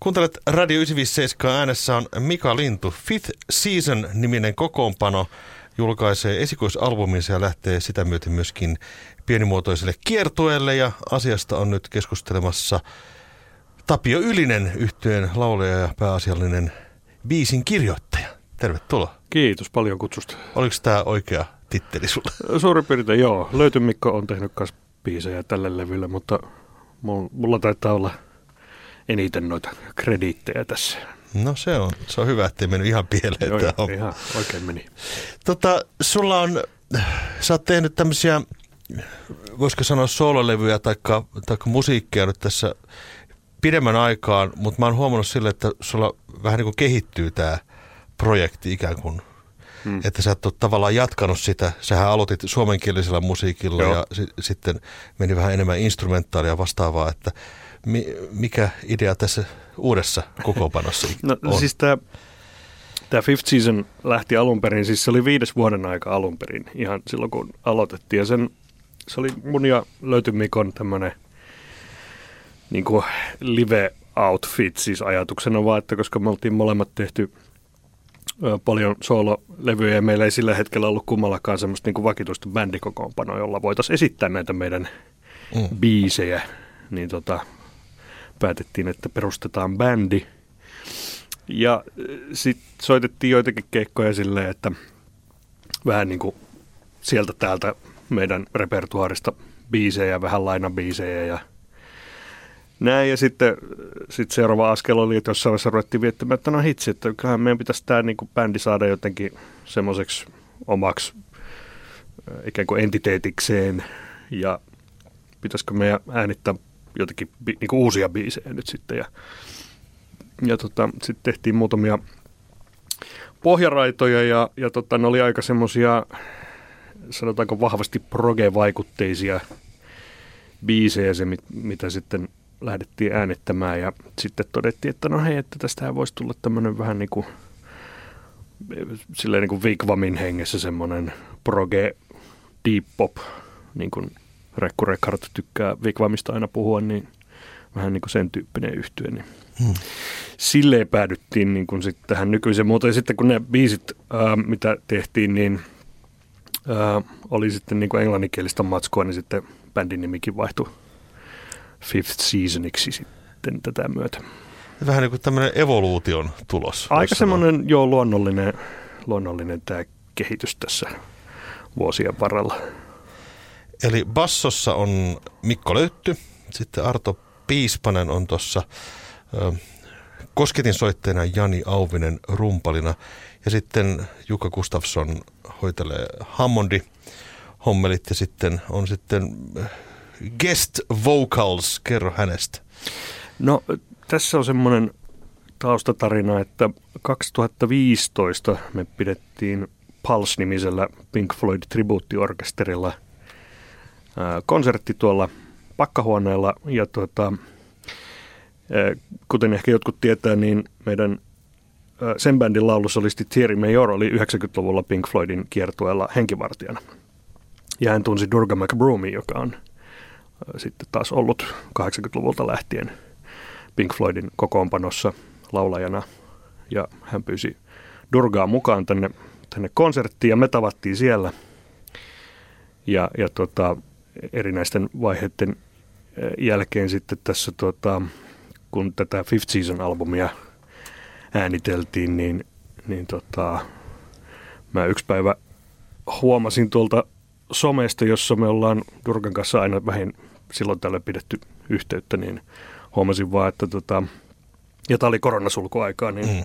Kuuntelet Radio 957 äänessä on Mika Lintu. Fifth Season-niminen kokoonpano julkaisee esikoisalbuminsa ja lähtee sitä myöten myöskin pienimuotoiselle kiertueelle ja asiasta on nyt keskustelemassa Tapio Ylinen, yhtyeen laulaja ja pääasiallinen biisin kirjoittaja. Tervetuloa. Kiitos paljon kutsusta. Oliko tämä oikea titteli sulle? Suurin piirtein joo. Löyty Mikko on tehnyt myös biisejä tälle levylle, mutta mulla taitaa olla eniten noita krediittejä tässä. No se on, se on hyvä, ettei mennyt ihan pieleen. Joo, joo, ihan oikein meni. Tota, sulla on, sä oot tehnyt tämmöisiä, voisiko sanoa soololevyjä tai musiikkia nyt tässä pidemmän aikaan, mutta mä oon huomannut sille, että sulla vähän niin kuin kehittyy tämä projekti ikään kuin. Hmm. Että sä et ole tavallaan jatkanut sitä. Sähän aloitit suomenkielisellä musiikilla Joo. ja si- sitten meni vähän enemmän instrumentaalia vastaavaa, että mi- mikä idea tässä uudessa kokoopanossa no, on? Siis tämä Tämä Fifth Season lähti alun perin, siis se oli viides vuoden aika alun perin, ihan silloin kun aloitettiin. Ja sen, se oli mun ja Löyty Mikon tämmöinen niin live outfit siis ajatuksena vaan, että koska me oltiin molemmat tehty paljon soololevyjä ja meillä ei sillä hetkellä ollut kummallakaan semmoista niin kuin vakituista bändikokoonpanoa, jolla voitaisiin esittää näitä meidän mm. biisejä, niin tota, päätettiin, että perustetaan bändi. Ja sitten soitettiin joitakin keikkoja silleen, että vähän niin kuin sieltä täältä meidän repertuaarista biisejä, vähän lainabiisejä ja näin. Ja sitten sit seuraava askel oli, että jossain vaiheessa ruvettiin viettämään, että no hitsi, että kyllähän meidän pitäisi tämä niin kuin bändi saada jotenkin semmoiseksi omaksi ikään kuin entiteetikseen ja pitäisikö meidän äänittää jotenkin bi, niin kuin uusia biisejä nyt sitten. Ja, ja tota, sitten tehtiin muutamia pohjaraitoja ja, ja tota, ne oli aika semmoisia, sanotaanko vahvasti proge-vaikutteisia biisejä, se mit, mitä sitten lähdettiin äänettämään ja sitten todettiin, että no hei, että tästähän voisi tulla tämmöinen vähän niin kuin silleen niin kuin Vigvamin hengessä semmoinen proge deep pop, niin kuin Rekku Rekhart tykkää Vigvamista aina puhua, niin vähän niin kuin sen tyyppinen yhtye. Niin hmm. Silleen päädyttiin niin kuin sitten tähän nykyiseen muotoon. Ja sitten kun ne biisit, ää, mitä tehtiin, niin ää, oli sitten niin kuin englanninkielistä matskua, niin sitten bändin nimikin vaihtui Fifth Seasoniksi sitten tätä myötä. Vähän niin kuin tämmöinen evoluution tulos. Aika semmoinen jo luonnollinen, luonnollinen tämä kehitys tässä vuosien varrella. Eli bassossa on Mikko Löytty, sitten Arto Piispanen on tuossa kosketin soitteena Jani Auvinen rumpalina ja sitten Jukka Gustafsson hoitelee Hammondi hommelit ja sitten on sitten guest vocals, kerro hänestä. No tässä on semmoinen taustatarina, että 2015 me pidettiin Pulse-nimisellä Pink Floyd tribuuttiorkesterilla – konsertti tuolla pakkahuoneella ja tuota, kuten ehkä jotkut tietää, niin meidän sen bändin laulusolisti Thierry Mayor oli 90-luvulla Pink Floydin kiertueella henkivartijana. Ja hän tunsi Durga McBroomi, joka on sitten taas ollut 80-luvulta lähtien Pink Floydin kokoonpanossa laulajana. Ja hän pyysi Durgaa mukaan tänne, tänne konserttiin ja me tavattiin siellä. Ja, ja tota, erinäisten vaiheiden jälkeen sitten tässä, tota, kun tätä Fifth Season-albumia ääniteltiin, niin, niin tota, mä yksi päivä huomasin tuolta somesta, jossa me ollaan Durkan kanssa aina vähän silloin tällä pidetty yhteyttä, niin huomasin vaan, että tota, ja tämä oli koronasulkuaikaa, niin mm.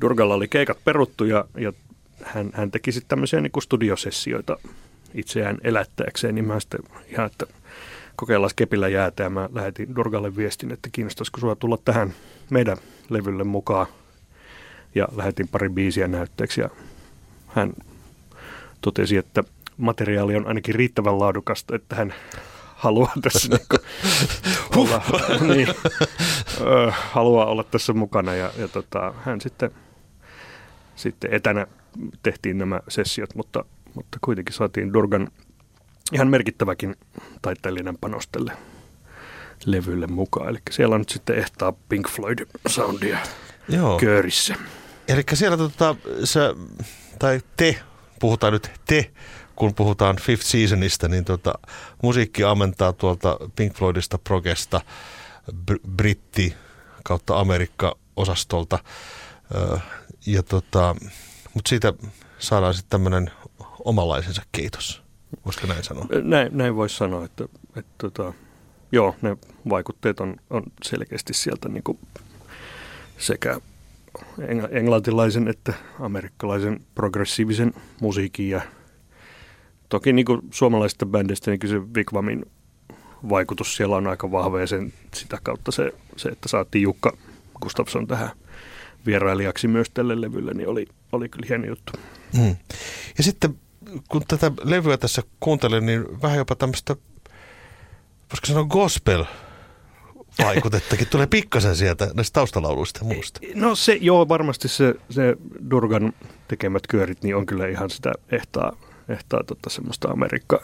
Durgalla oli keikat peruttu ja, ja hän, hän teki sitten tämmöisiä niin studiosessioita itseään elättääkseen, niin mä sitten ihan, että kokeillaan kepillä jäätä ja mä lähetin Dorgalle viestin, että kiinnostaisiko sua tulla tähän meidän levylle mukaan. Ja lähetin pari biisiä näytteeksi ja hän totesi, että materiaali on ainakin riittävän laadukasta, että hän haluaa tässä niin kuin olla, niin, ö, haluaa olla tässä mukana. Ja, ja tota, hän sitten, sitten etänä tehtiin nämä sessiot, mutta, mutta kuitenkin saatiin Durgan ihan merkittäväkin taiteellinen panostelle levylle mukaan. Eli siellä on nyt sitten ehtaa Pink Floyd soundia Joo. köörissä. Eli siellä tota, sä, tai te, puhutaan nyt te, kun puhutaan Fifth Seasonista, niin tota, musiikki ammentaa tuolta Pink Floydista, Progesta, br- Britti kautta Amerikka-osastolta. ja tota, mutta siitä saadaan sitten tämmöinen omalaisensa kiitos. Voisiko näin sanoa? Näin, näin voisi sanoa, että, että, että tota, joo, ne vaikutteet on, on selkeästi sieltä niin kuin sekä englantilaisen että amerikkalaisen progressiivisen musiikin ja toki niin kuin suomalaisista bändistä niin se Vigvamin vaikutus siellä on aika vahva ja sen, sitä kautta se, se, että saatiin Jukka Gustafsson tähän vierailijaksi myös tälle levylle, niin oli, oli kyllä hieno juttu. Mm. Ja sitten kun tätä levyä tässä kuuntelin, niin vähän jopa tämmöistä, voisiko sanoa gospel vaikutettakin tulee pikkasen sieltä näistä taustalauluista ja muusta. No se, joo, varmasti se, se Durgan tekemät kyörit niin on kyllä ihan sitä ehtaa, ehtaa tota semmoista Amerikka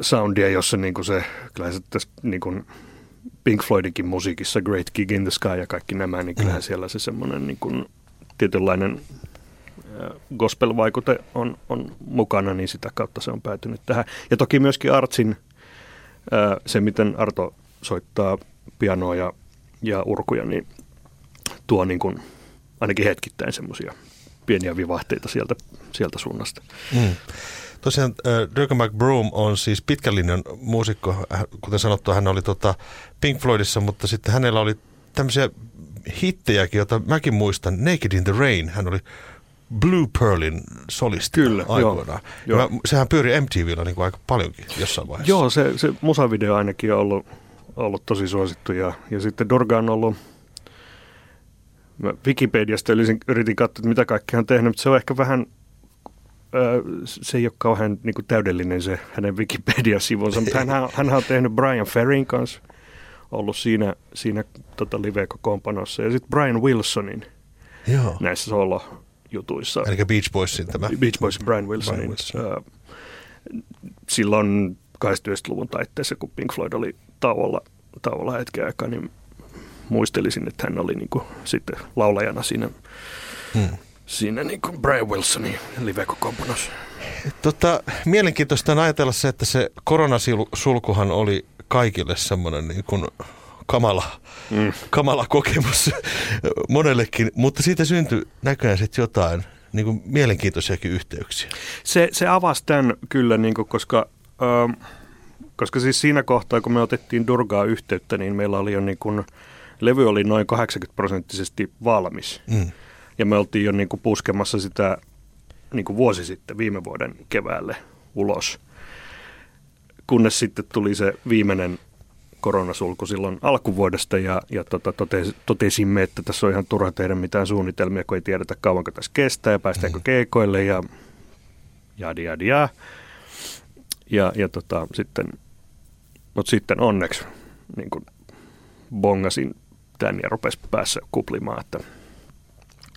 soundia, jossa niin kuin se, kyllä se tässä niin kuin Pink Floydinkin musiikissa, Great Gig in the Sky ja kaikki nämä, niin kyllähän mm. siellä se semmoinen niin kuin tietynlainen gospel-vaikute on, on mukana, niin sitä kautta se on päätynyt tähän. Ja toki myöskin Artsin, se miten Arto soittaa pianoa ja, ja urkuja, niin tuo niin kuin ainakin hetkittäin semmoisia pieniä vivahteita sieltä, sieltä suunnasta. Mm. Tosiaan Dirk McBroom on siis pitkän linjan muusikko. Kuten sanottu, hän oli tota Pink Floydissa, mutta sitten hänellä oli tämmöisiä hittejäkin, joita mäkin muistan. Naked in the Rain. Hän oli Blue Pearlin solisti Kyllä, aikoinaan. Joo, joo. Mä, sehän pyöri MTVllä niin kuin aika paljonkin jossain vaiheessa. Joo, se, se musavideo ainakin on ollut, ollut tosi suosittu. Ja, ja sitten Dorga on ollut, mä Wikipediasta yritin, yritin katsoa, mitä kaikkea on tehnyt, mutta se on ehkä vähän, se ei ole kauhean niin kuin täydellinen se hänen Wikipedia-sivunsa, mutta hän, hän on tehnyt Brian Ferrin kanssa, ollut siinä, siinä tota live-kokoonpanossa, ja sitten Brian Wilsonin Joo. näissä solo jutuissa. Eli Beach Boysin tämä. Beach Boysin Brian Wilsonin. Brian Wilson. Silloin 80-luvun taitteessa, kun Pink Floyd oli tauolla, tauolla hetken aikaa, niin muistelisin, että hän oli niin kuin sitten laulajana siinä, hmm. siinä niin kuin Brian Wilsonin live-kokoonpanossa. Tota, mielenkiintoista on ajatella se, että se koronasulkuhan oli kaikille semmoinen niin kuin kamala, mm. kamala kokemus monellekin, mutta siitä syntyi näköjään sitten jotain niin kuin mielenkiintoisiakin yhteyksiä. Se, se avasi tämän kyllä, niin kuin, koska, äh, koska siis siinä kohtaa, kun me otettiin Durgaa yhteyttä, niin meillä oli jo niin kuin, levy oli noin 80 prosenttisesti valmis. Mm. Ja me oltiin jo niin kuin puskemassa sitä niin kuin vuosi sitten, viime vuoden keväälle ulos. Kunnes sitten tuli se viimeinen koronasulku silloin alkuvuodesta ja, ja tota, totes, totesimme, että tässä on ihan turha tehdä mitään suunnitelmia, kun ei tiedetä kauanko tässä kestää ja päästäänkö mm. keikoille ja jadi jadi ja. Ja, ja tota, sitten, mutta sitten onneksi niin kuin bongasin tämän ja rupesi päässä kuplimaan, että –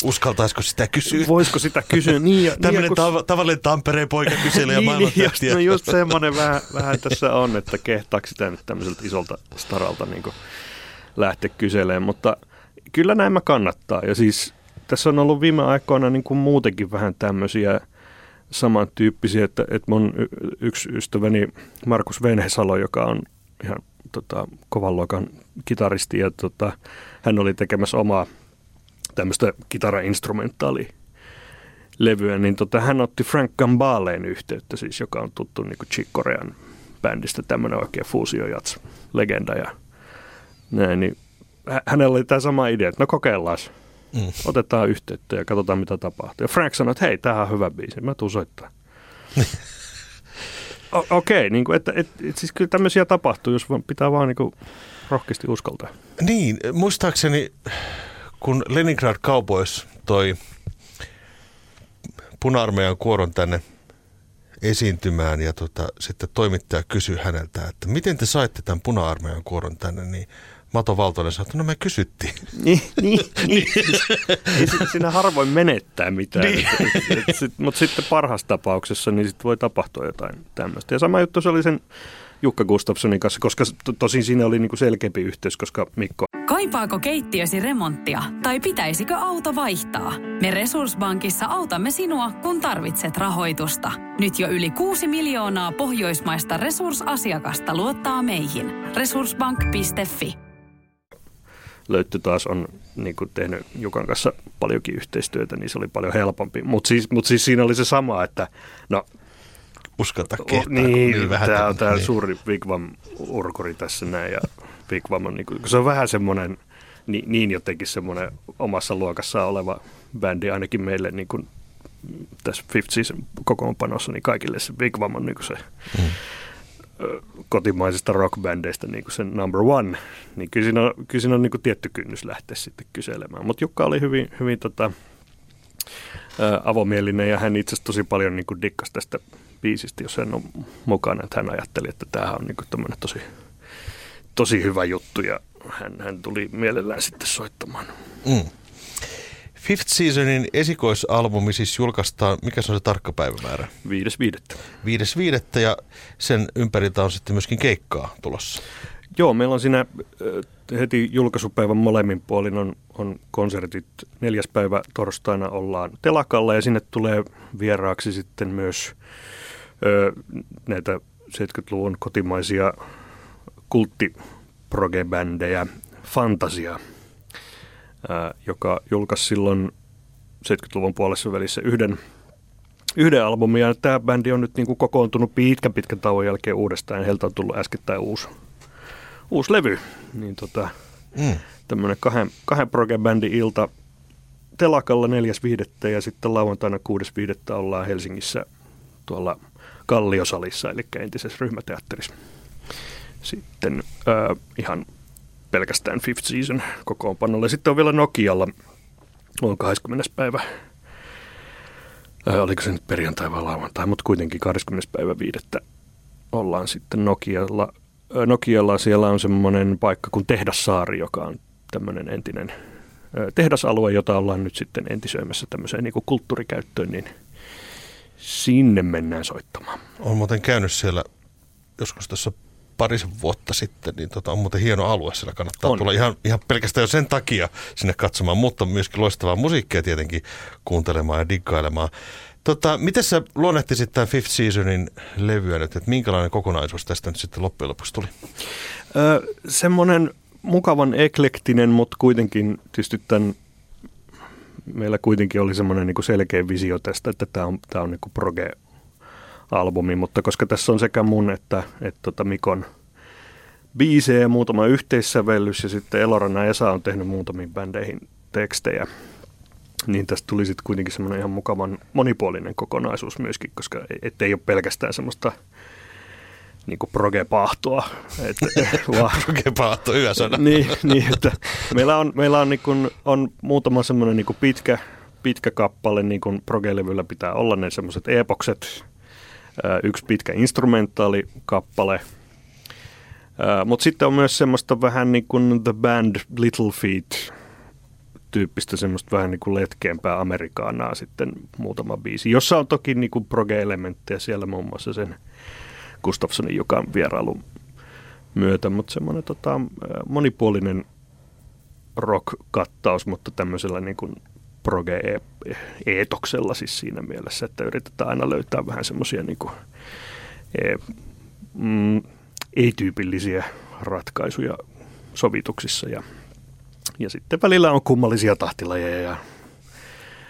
Uskaltaisiko sitä kysyä? Voisiko sitä kysyä? Niin, ja, Tämmöinen niin, kun... tavallinen Tampereen poika kyselee niin, niin, just, no just semmoinen vähän, vähän tässä on, että kehtaako sitä nyt tämmöiseltä isolta staralta niin lähteä kyselemään, mutta kyllä näin mä kannattaa. Ja siis tässä on ollut viime aikoina niin kuin muutenkin vähän tämmöisiä samantyyppisiä, että, että mun yksi ystäväni Markus Venhesalo, joka on ihan tota, kovan luokan kitaristi ja tota, hän oli tekemässä omaa tämmöistä kitara-instrumentaali levyä, niin tota, hän otti Frank Gambaleen yhteyttä, siis, joka on tuttu niin Chick Corean bändistä, tämmöinen oikein fuusiojats legenda ja näin, niin hänellä oli tämä sama idea, että no kokeillaan, mm. otetaan yhteyttä ja katsotaan mitä tapahtuu. Ja Frank sanoi, että hei, tämähän on hyvä biisi, mä tuun soittaa. Okei, okay, niin kuin, että, et, et, siis kyllä tämmöisiä tapahtuu, jos pitää vaan niin kuin rohkeasti uskaltaa. Niin, muistaakseni kun Leningrad Cowboys toi puna-armeijan kuoron tänne esiintymään ja tota, sitten toimittaja kysyi häneltä, että miten te saitte tämän puna-armeijan kuoron tänne, niin Mato Valtonen sanoi, että no me kysyttiin. Niin, niin, niin. Ei siinä harvoin menettää mitään. Niin. Mutta sitten parhaassa tapauksessa niin sit voi tapahtua jotain tämmöistä. Ja sama juttu se oli sen Jukka Gustafssonin kanssa, koska to, tosin siinä oli niinku selkeämpi yhteys, koska Mikko... Kaipaako keittiösi remonttia tai pitäisikö auto vaihtaa? Me Resurssbankissa autamme sinua, kun tarvitset rahoitusta. Nyt jo yli 6 miljoonaa pohjoismaista resursasiakasta luottaa meihin. Resurssbank.fi Löytty taas on niin kuin tehnyt Jukan kanssa paljonkin yhteistyötä, niin se oli paljon helpompi. Mutta siis, mut siis siinä oli se sama, että no uskota kehtaa. Niin, niin vähän tämä on tämä niin. suuri Vigvam-urkuri tässä näin. Ja Vigvam on, niin kuin, se on vähän semmoinen, niin, niin jotenkin semmoinen omassa luokassa oleva bändi ainakin meille niin kuin tässä Fifth Season kokoonpanossa, niin kaikille se Vigvam on niin kuin se mm. kotimaisista rockbändeistä niin kuin se number one. Niin kyllä siinä on, kyllä siinä on niin kuin tietty kynnys lähteä sitten kyselemään. Mutta Jukka oli hyvin, hyvin tota, avomielinen ja hän itse asiassa tosi paljon niin dikkasi tästä biisistä, jos hän on mukana. Että hän ajatteli, että tämä on niin tosi, tosi hyvä juttu ja hän, hän tuli mielellään sitten soittamaan. Mm. Fifth Seasonin esikoisalbumi siis julkaistaan, mikä se on se tarkka päivämäärä? 5.5. 5.5. ja sen ympäriltä on sitten myöskin keikkaa tulossa. Joo, meillä on siinä heti julkaisupäivän molemmin puolin on, on konsertit. Neljäs päivä torstaina ollaan telakalla ja sinne tulee vieraaksi sitten myös näitä 70-luvun kotimaisia kulttiprogebändejä Fantasia, joka julkaisi silloin 70-luvun puolessa välissä yhden, yhden albumin. Ja tämä bändi on nyt niin kuin kokoontunut pitkän pitkän tauon jälkeen uudestaan. Heiltä on tullut äskettäin uusi, uusi levy. Niin tota, mm. tämmöinen kahden, kahden progebändin ilta telakalla 4.5. ja sitten lauantaina 6.5. ollaan Helsingissä tuolla – Kalliosalissa, eli entisessä ryhmäteatterissa. Sitten äh, ihan pelkästään Fifth Season kokoonpanolle. Sitten on vielä Nokialla, on 20. päivä, äh, oliko se nyt perjantai vai lauantai, mutta kuitenkin 20. päivä viidettä ollaan sitten Nokialla. Äh, Nokialla siellä on semmoinen paikka kuin Tehdassaari, joka on tämmöinen entinen äh, tehdasalue, jota ollaan nyt sitten entisöimässä tämmöiseen niin kulttuurikäyttöön, niin – sinne mennään soittamaan. On muuten käynyt siellä joskus tässä parisen vuotta sitten, niin tota, on muuten hieno alue, siellä kannattaa on. tulla ihan, ihan pelkästään jo sen takia sinne katsomaan, mutta myöskin loistavaa musiikkia tietenkin kuuntelemaan ja diggailemaan. Tota, miten sä luonnehtisit tämän Fifth Seasonin levyä nyt, että minkälainen kokonaisuus tästä nyt sitten loppujen lopuksi tuli? Öö, semmoinen mukavan eklektinen, mutta kuitenkin tietysti tämän meillä kuitenkin oli semmoinen niin selkeä visio tästä, että tämä on, tämä on niin proge-albumi, mutta koska tässä on sekä mun että, että tota Mikon biisejä muutama yhteissävellys ja sitten Elorana Esa on tehnyt muutamiin bändeihin tekstejä, niin tästä tuli sitten kuitenkin semmoinen ihan mukavan monipuolinen kokonaisuus myöskin, koska ettei ole pelkästään semmoista niin kuin progepahtoa. Että, progepahto, hyvä sana. niin, niin, että meillä on, meillä on, niin kuin, on muutama semmoinen niin pitkä, pitkä kappale, niin kuin progelevyllä pitää olla ne semmoiset epokset, yksi pitkä instrumentaalikappale, mutta sitten on myös semmoista vähän niin kuin The Band Little Feet tyyppistä semmoista vähän niin kuin letkeämpää amerikaanaa sitten muutama biisi, jossa on toki niin kuin proge-elementtejä siellä muun muassa sen – Gustafssonin Jukan vierailun myötä, mutta semmoinen tota, monipuolinen rock-kattaus, mutta tämmöisellä niin kuin proge-eetoksella siis siinä mielessä, että yritetään aina löytää vähän semmoisia niin kuin, mm, ei-tyypillisiä ratkaisuja sovituksissa ja, ja sitten välillä on kummallisia tahtilajeja ja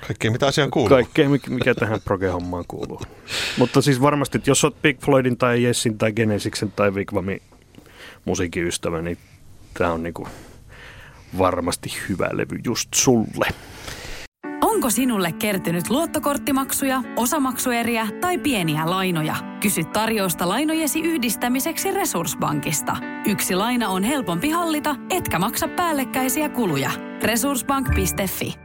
Kaikkea, mitä asiaan kuuluu. Kaikkea, mikä tähän proge-hommaan kuuluu. Mutta siis varmasti, että jos olet Big Floydin tai Jessin tai Genesiksen tai Wigwamin musiikin ystävä, niin tämä on niinku varmasti hyvä levy just sulle. Onko sinulle kertynyt luottokorttimaksuja, osamaksueriä tai pieniä lainoja? Kysy tarjousta lainojesi yhdistämiseksi Resurssbankista. Yksi laina on helpompi hallita, etkä maksa päällekkäisiä kuluja. Resurssbank.fi